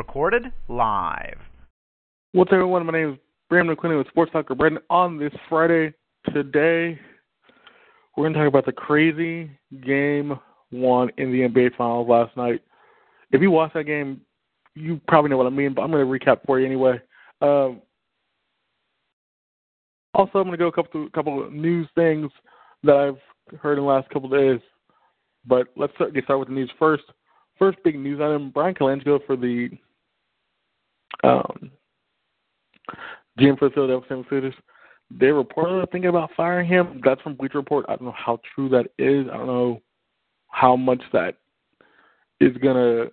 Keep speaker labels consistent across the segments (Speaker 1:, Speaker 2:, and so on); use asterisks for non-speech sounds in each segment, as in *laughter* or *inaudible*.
Speaker 1: Recorded live.
Speaker 2: What's everyone? My name is Brandon McQueen with Sports Talker Brandon. On this Friday, today, we're going to talk about the crazy game one in the NBA Finals last night. If you watched that game, you probably know what I mean, but I'm going to recap for you anyway. Um, also, I'm going to go a couple a couple of news things that I've heard in the last couple of days. But let's start, get started with the news first. First big news item: Bryan Colangelo for the um, GM for the Philadelphia 76ers. They reportedly thinking about firing him. That's from Bleacher Report. I don't know how true that is. I don't know how much that is going to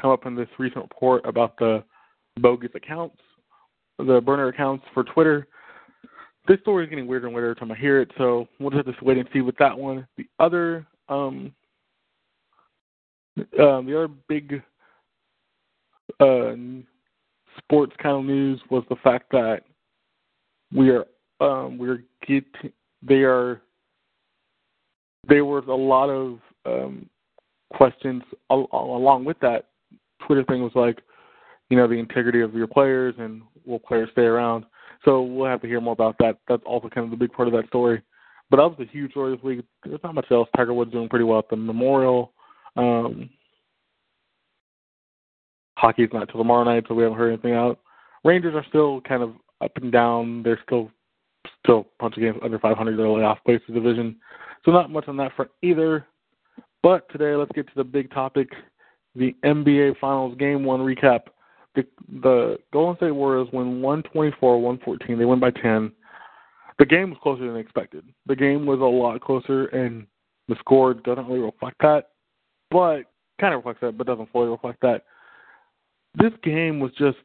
Speaker 2: come up in this recent report about the bogus accounts, the burner accounts for Twitter. This story is getting weirder and weirder every time I hear it, so we'll just have to wait and see with that one. The other, um, um the other big uh, sports kind of news was the fact that we are um, we're get they are there was a lot of um, questions al- along with that. Twitter thing was like, you know, the integrity of your players and will players stay around. So we'll have to hear more about that. That's also kind of the big part of that story. But that was a huge story this week. There's not much else. Tiger Woods doing pretty well at the Memorial. Um, hockey's not till tomorrow night, so we haven't heard anything out. Rangers are still kind of up and down. They're still still a bunch of games under 500. They're only off place the division, so not much on that front either. But today, let's get to the big topic: the NBA Finals Game One recap. The, the Golden State Warriors win 124-114. They win by 10. The game was closer than expected. The game was a lot closer, and the score doesn't really reflect that, but kind of reflects that, but doesn't fully reflect that. This game was just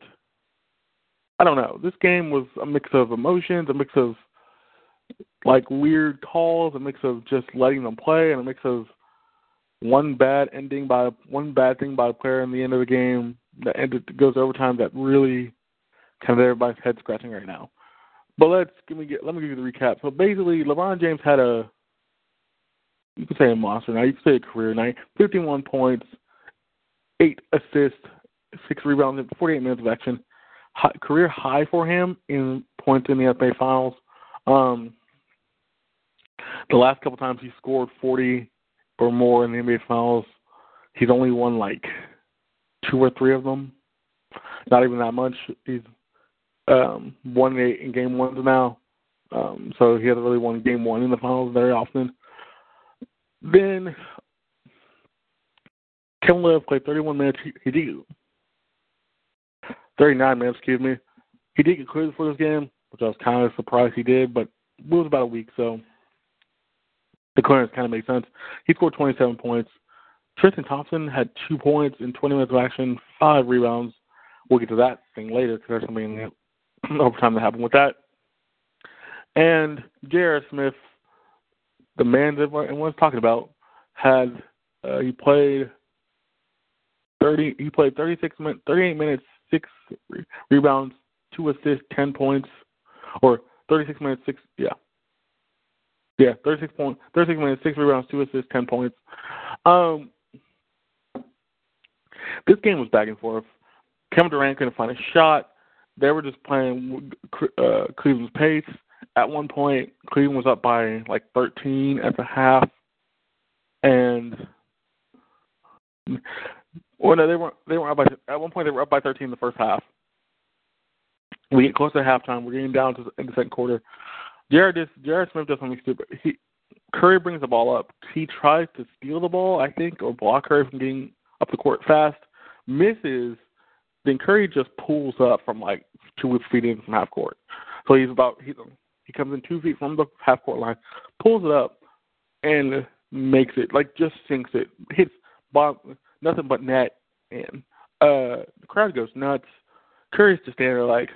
Speaker 2: I don't know. This game was a mix of emotions, a mix of like weird calls, a mix of just letting them play, and a mix of one bad ending by one bad thing by a player in the end of the game that ended goes overtime that really kind of everybody's head scratching right now. But let's give me get let me give you the recap. So basically, LeBron James had a you could say a monster night, you could say a career night, 51 points, eight assists, six rebounds, in 48 minutes of action high, career high for him in points in the NBA Finals. Um, the last couple times he scored 40 or more in the NBA Finals, he's only won like two or three of them. Not even that much. He's um, won eight in game ones now, um, so he hasn't really won game one in the finals very often. Then Kevin Love played 31 minutes. He, he did 39 minutes, excuse me. He did get cleared for this game, which I was kind of surprised he did, but it was about a week, so the clearance kind of makes sense. He scored 27 points. Tristan Thompson had two points in 20 minutes of action, five rebounds. We'll get to that thing later because there's something in the overtime that happened with that. And J.R. Smith, the man that everyone's talking about, had uh, he played 30. He played 36 minutes, 38 minutes, six rebounds, two assists, ten points, or 36 minutes, six. Yeah, yeah, 36 points, 36 minutes, six rebounds, two assists, ten points. Um, this game was back and forth. Kevin Durant couldn't find a shot. They were just playing uh, Cleveland's pace. At one point, Cleveland was up by like 13 at the half, and well, no, they weren't. They weren't up by. At one point, they were up by 13 in the first half. We get close to halftime. We're getting down to in the second quarter. J.R., J.R. Smith does something stupid. He Curry brings the ball up. He tries to steal the ball, I think, or block Curry from getting up the court fast. Misses. Then Curry just pulls up from like two feet in from half court. So he's about he he comes in two feet from the half court line, pulls it up, and makes it like just sinks it, hits bottom, nothing but net, and uh, the crowd goes nuts. Curry's just there like,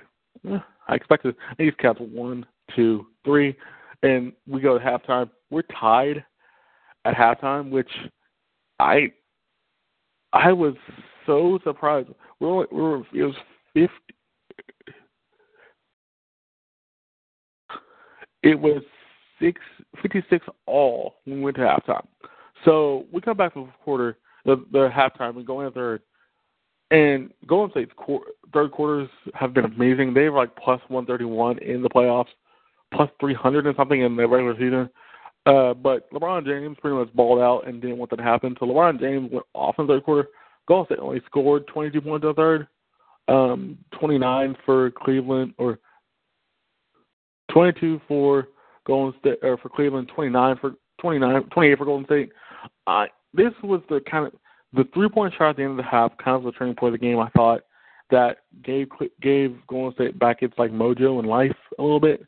Speaker 2: eh, I expected. And he's counts one, two, three, and we go to halftime. We're tied at halftime, which I I was so surprised. We're we were it was fifty. It was six fifty six all when we went to halftime. So we come back to the quarter, the, the halftime, and go into third. And Golden State's qu- third quarters have been amazing. They were like plus 131 in the playoffs, plus 300 and something in the regular season. Uh, but LeBron James pretty much balled out and didn't want that to happen. So LeBron James went off in the third quarter. Golden State only scored 22 points in the third, um, 29 for Cleveland, or 22 for Golden State, or for Cleveland, 29 for 29, 28 for Golden State. Uh, this was the kind of the three point shot at the end of the half, kind of the turning point of the game. I thought that gave gave Golden State back its like mojo and life a little bit.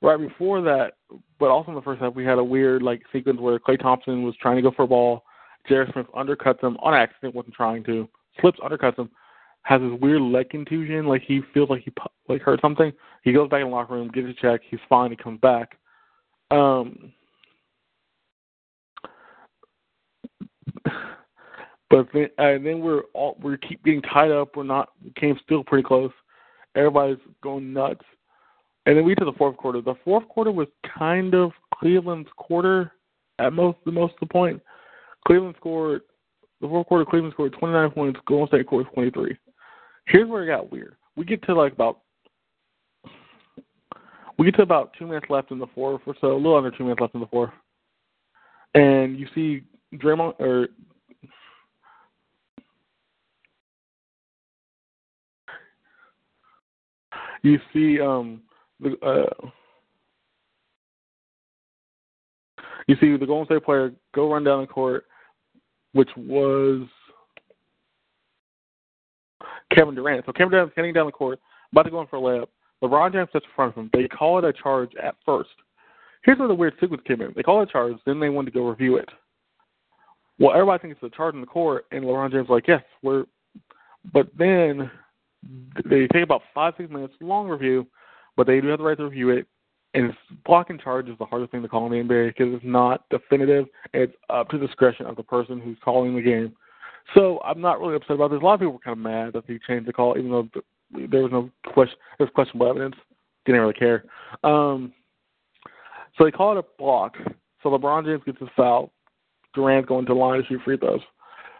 Speaker 2: Right before that, but also in the first half, we had a weird like sequence where Klay Thompson was trying to go for a ball. J.R. Smith undercuts him on accident, wasn't trying to, slips, undercuts him, has this weird leg contusion, like he feels like he like hurt something. He goes back in the locker room, gives a check, he's fine, he comes back. Um, but then, and then we're all we keep getting tied up. We're not we came still pretty close. Everybody's going nuts. And then we to the fourth quarter. The fourth quarter was kind of Cleveland's quarter at most the most of the point. Cleveland scored the fourth quarter. Cleveland scored 29 points. Golden State scored 23. Here's where it got weird. We get to like about we get to about two minutes left in the fourth or so, a little under two minutes left in the fourth, and you see Draymond or you see um the uh you see the Golden State player go run down the court, which was Kevin Durant. So Kevin Durant's heading down the court, about to go in for a layup. LeBron James sits in front of him. They call it a charge at first. Here's where the weird sequence came in. They call it a charge, then they wanted to go review it. Well, everybody thinks it's a charge in the court, and LeBron James like, yes, we're. But then they take about five, six minutes, long review, but they do have the right to review it. And blocking charge is the hardest thing to call in the NBA because it's not definitive. It's up to the discretion of the person who's calling the game. So I'm not really upset about this. A lot of people were kind of mad that he changed the call, even though there was no question. There was questionable evidence. Didn't really care. Um, so they call it a block. So LeBron James gets his foul. Durant going to line to shoot free throws.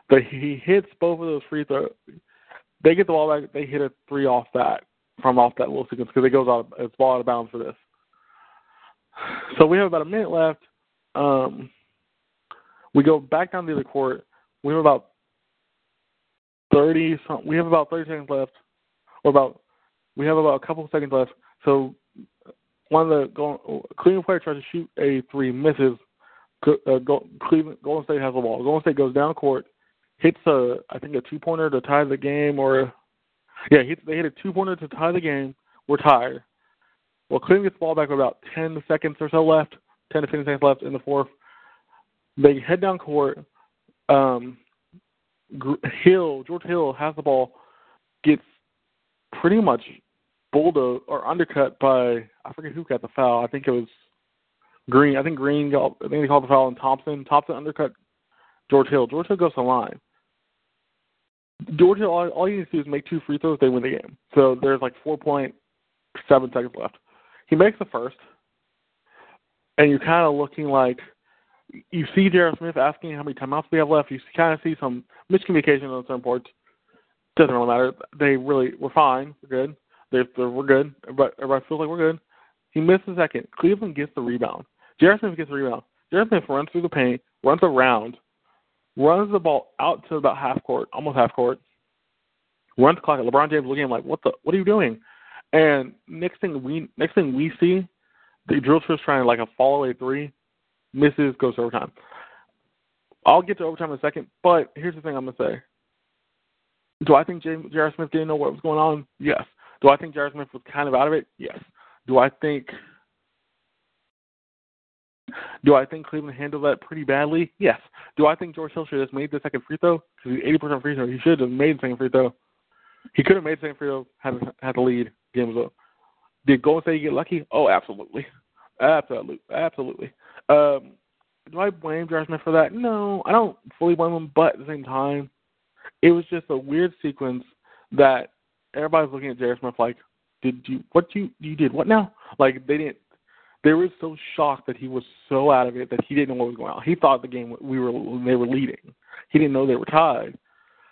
Speaker 2: But he hits both of those free throws. They get the ball back. They hit a three off that from off that little sequence because it goes out. It's ball out of bounds for this. So we have about a minute left. Um, we go back down to the court. We have about thirty. We have about thirty seconds left, or about we have about a couple seconds left. So one of the Cleveland player tries to shoot a three, misses. Uh, Cleveland Golden State has the ball. Golden State goes down court, hits a I think a two pointer to tie the game, or yeah, he, they hit a two pointer to tie the game. We're tied. Well, Cleveland gets the ball back with about ten seconds or so left, ten to fifteen seconds left in the fourth. They head down court. Um, Hill, George Hill has the ball, gets pretty much bulldozed or undercut by I forget who got the foul. I think it was Green. I think Green got. I think they called the foul on Thompson. Thompson undercut George Hill. George Hill goes to the line. George Hill, all, all you need to do is make two free throws. They win the game. So there's like 4.7 seconds left. He makes the first, and you're kind of looking like you see J.R. Smith asking how many timeouts we have left. You kind of see some miscommunication on some parts. Doesn't really matter. They really we're fine. We're good. They're, they're, we're good. Everybody, everybody feels like we're good. He missed a second. Cleveland gets the rebound. J.R. Smith gets the rebound. J.R. Smith runs through the paint, runs around, runs the ball out to about half court, almost half court, runs the clock. LeBron James looking at him like, "What the? What are you doing?" And next thing we next thing we see, the drill trip's trying like a fall away three misses, goes to overtime. I'll get to overtime in a second, but here's the thing I'm gonna say. Do I think J.R. Smith didn't know what was going on? Yes. Do I think J.R. Smith was kind of out of it? Yes. Do I think Do I think Cleveland handled that pretty badly? Yes. Do I think George Hill should have made the second free throw? Because he's 80% free throw. He should have made the second free throw. He could have made the second free throw, had, had the lead. Game was up. Did Golden State get lucky? Oh, absolutely. Absolutely. Absolutely. Um, do I blame J.R. Smith for that? No, I don't fully blame him, but at the same time, it was just a weird sequence that everybody's looking at J.R. Smith like, did you what you you did what now? Like they didn't they were so shocked that he was so out of it that he didn't know what was going on. He thought the game we were they were leading. He didn't know they were tied.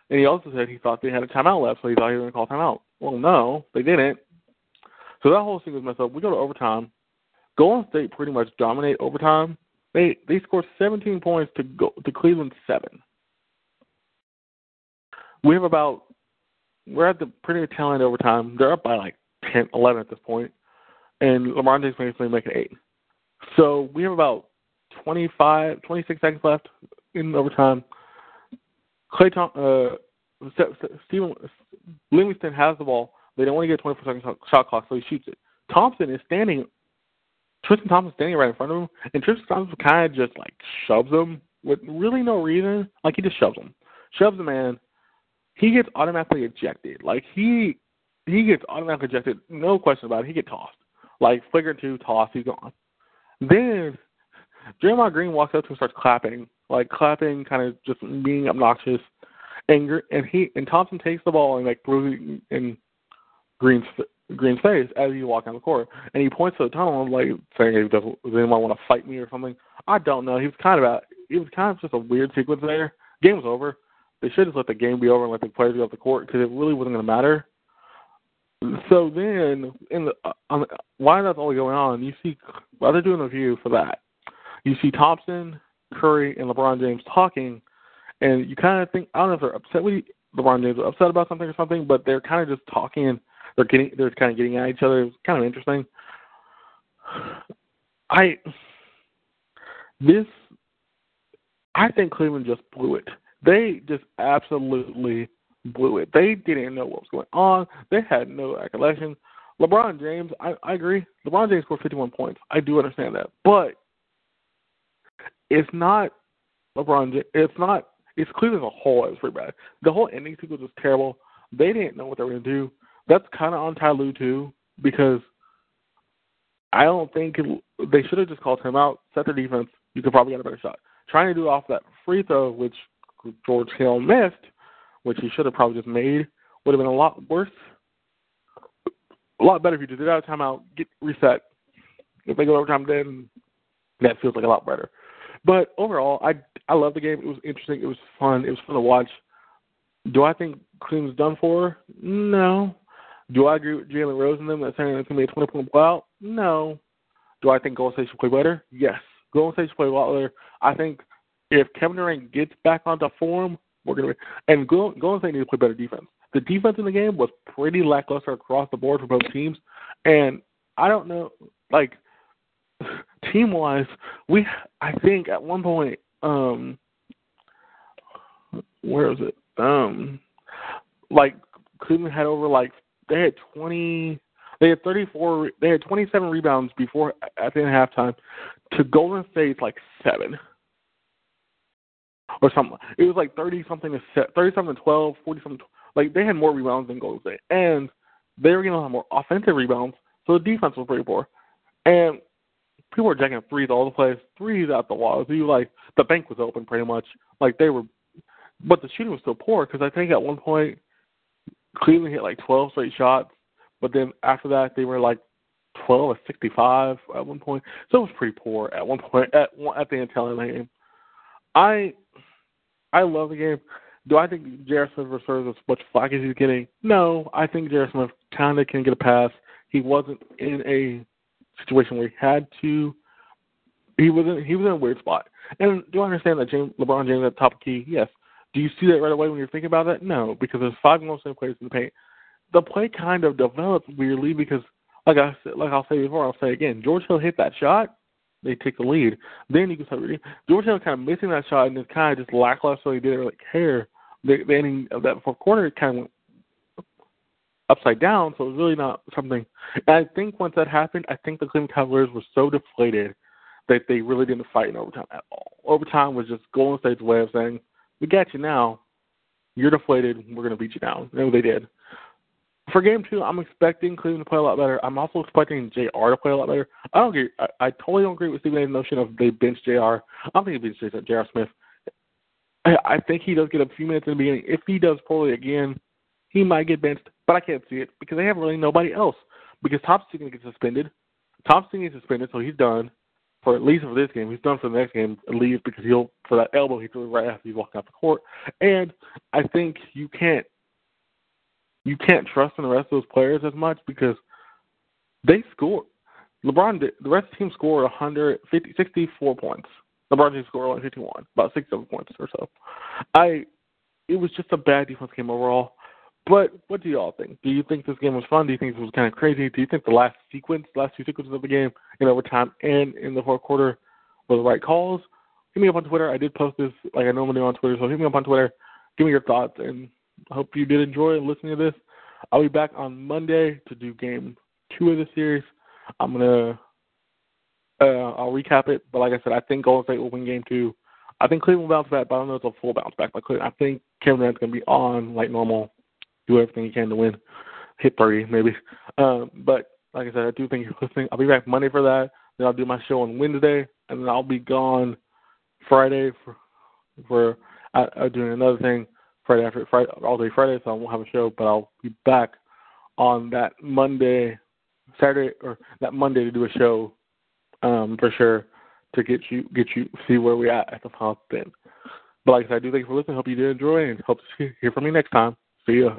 Speaker 2: And he also said he thought they had a timeout left, so he thought he was going to call timeout. Well, no, they didn't. So that whole thing was messed up. We go to overtime. Golden State pretty much dominate overtime. They they scored 17 points to go to Cleveland seven. We have about we're at the pretty tail end overtime. They're up by like 10, 11 at this point and LeBron James basically make it eight. So we have about 25, 26 seconds left in overtime. Klay Tom, uh, Steven Livingston has the ball. They don't want to get a 24 second shot clock, so he shoots it. Thompson is standing. Tristan Thompson is standing right in front of him, and Tristan Thompson kind of just like shoves him with really no reason. Like he just shoves him, shoves the man. He gets automatically ejected. Like he he gets automatically ejected, no question about it. He gets tossed. Like flicker two, toss, he's gone. Then Draymond Green walks up to him and starts clapping, like clapping, kind of just being obnoxious. And and he and Thompson takes the ball and like throws it in Green's Green's face as he walks down the court, and he points to the tunnel like saying, hey, "Does, does anyone want to fight me or something?" I don't know. He was kind of a, it was kind of just a weird sequence there. Game was over. They should have let the game be over and let the players get off the court because it really wasn't going to matter. So then, in the uh, on, while that's all going on, you see while they're doing a review for that, you see Thompson, Curry, and LeBron James talking, and you kind of think I don't know if they're upset with LeBron James, upset about something or something, but they're kind of just talking. and They're getting they're kind of getting at each other. It's kind of interesting. I this I think Cleveland just blew it. They just absolutely blew it. They didn't know what was going on. They had no recollection. LeBron James, I, I agree. LeBron James scored 51 points. I do understand that, but it's not LeBron. James, it's not. It's Cleveland as a whole. Was pretty bad. The whole ending sequence was terrible. They didn't know what they were going to do. That's kind of on Ty Lue too, because I don't think it, they should have just called him out, set their defense. You could probably get a better shot. Trying to do off that free throw, which George Hill missed, which he should have probably just made, would have been a lot worse. A lot better if you did it out of timeout, get reset. If they go overtime, then that feels like a lot better. But overall, I I love the game. It was interesting. It was fun. It was fun to watch. Do I think Cleveland's done for? No. Do I agree with Jalen Rose and them that saying it's gonna be a twenty point blowout? No. Do I think Golden State should play better? Yes. Golden State should play a lot better. I think if Kevin Durant gets back onto form, we're gonna and Golden State need to play better defense. The defense in the game was pretty lackluster across the board for both teams, and I don't know, like *laughs* team wise, we I think at one point, um, where is it? Um, like Cleveland had over like they had twenty, they had thirty four, they had twenty seven rebounds before at the end of halftime, to Golden State's like seven or something. It was like thirty something to set, thirty something to twelve, forty something. Like they had more rebounds than Golden State, and they were to have more offensive rebounds. So the defense was pretty poor, and people were jacking threes all the place, threes out the wall. So you like the bank was open pretty much. Like they were, but the shooting was still poor because I think at one point Cleveland hit like twelve straight shots, but then after that they were like 12 or 65 at one point. So it was pretty poor at one point at at the the game. I I love the game. Do I think J.R. Smith deserves as much flack as he's getting? No, I think J.R. Smith kind of can get a pass. He wasn't in a situation where he had to. He was in, he was in a weird spot. And do I understand that James, LeBron James at the top of key? Yes. Do you see that right away when you're thinking about that? No, because there's five State players in the paint. The play kind of develops weirdly because, like I said, like I'll say before, I'll say again. George Hill hit that shot they take the lead. Then you can start reading. George Hill kind of missing that shot and it's kind of just lackluster. He didn't really care. The, the ending of that fourth quarter kind of went upside down, so it was really not something. And I think once that happened, I think the Cleveland Cavaliers were so deflated that they really didn't fight in overtime at all. Overtime was just Golden State's way of saying, "We got you now. You're deflated. We're going to beat you down." And they did. For game two, I'm expecting Cleveland to play a lot better. I'm also expecting JR to play a lot better. I don't agree. I, I totally don't agree with Stephen A's notion of they bench JR. I don't think he bench JR Smith. I, I think he does get a few minutes in the beginning. If he does poorly again, he might get benched, but I can't see it because they have really nobody else. Because Thompson's going to get suspended. Thompson gets suspended, so he's done for at least for this game. He's done for the next game at least because he'll for that elbow he threw right after he's walking off the court. And I think you can't you can't trust in the rest of those players as much because they scored. LeBron did, the rest of the team scored 150, 64 points. LeBron team scored only 51, about 67 points or so. I it was just a bad defense game overall. But what do y'all think? Do you think this game was fun? Do you think this was kind of crazy? Do you think the last sequence, last two sequences of the game, in overtime and in the fourth quarter, were the right calls? Hit me up on Twitter. I did post this like I normally do on Twitter, so hit me up on Twitter. Give me your thoughts, and hope you did enjoy listening to this. I'll be back on Monday to do game two of the series. I'm gonna uh, I'll recap it, but like I said, I think Golden State will win game two. I think Cleveland will bounce back, but I don't know if it's a full bounce back. But I think Kevin Durant's gonna be on like normal do everything you can to win. Hit 30, maybe. Um, but like I said, I do think you're listening. I'll be back Monday for that. Then I'll do my show on Wednesday, and then I'll be gone Friday for for uh, uh, doing another thing Friday after Friday all day Friday, so I won't have a show. But I'll be back on that Monday, Saturday, or that Monday to do a show um, for sure to get you get you see where we at at the final then. But like I said, I do thank you for listening. Hope you did enjoy, and hope to hear from you next time. See ya.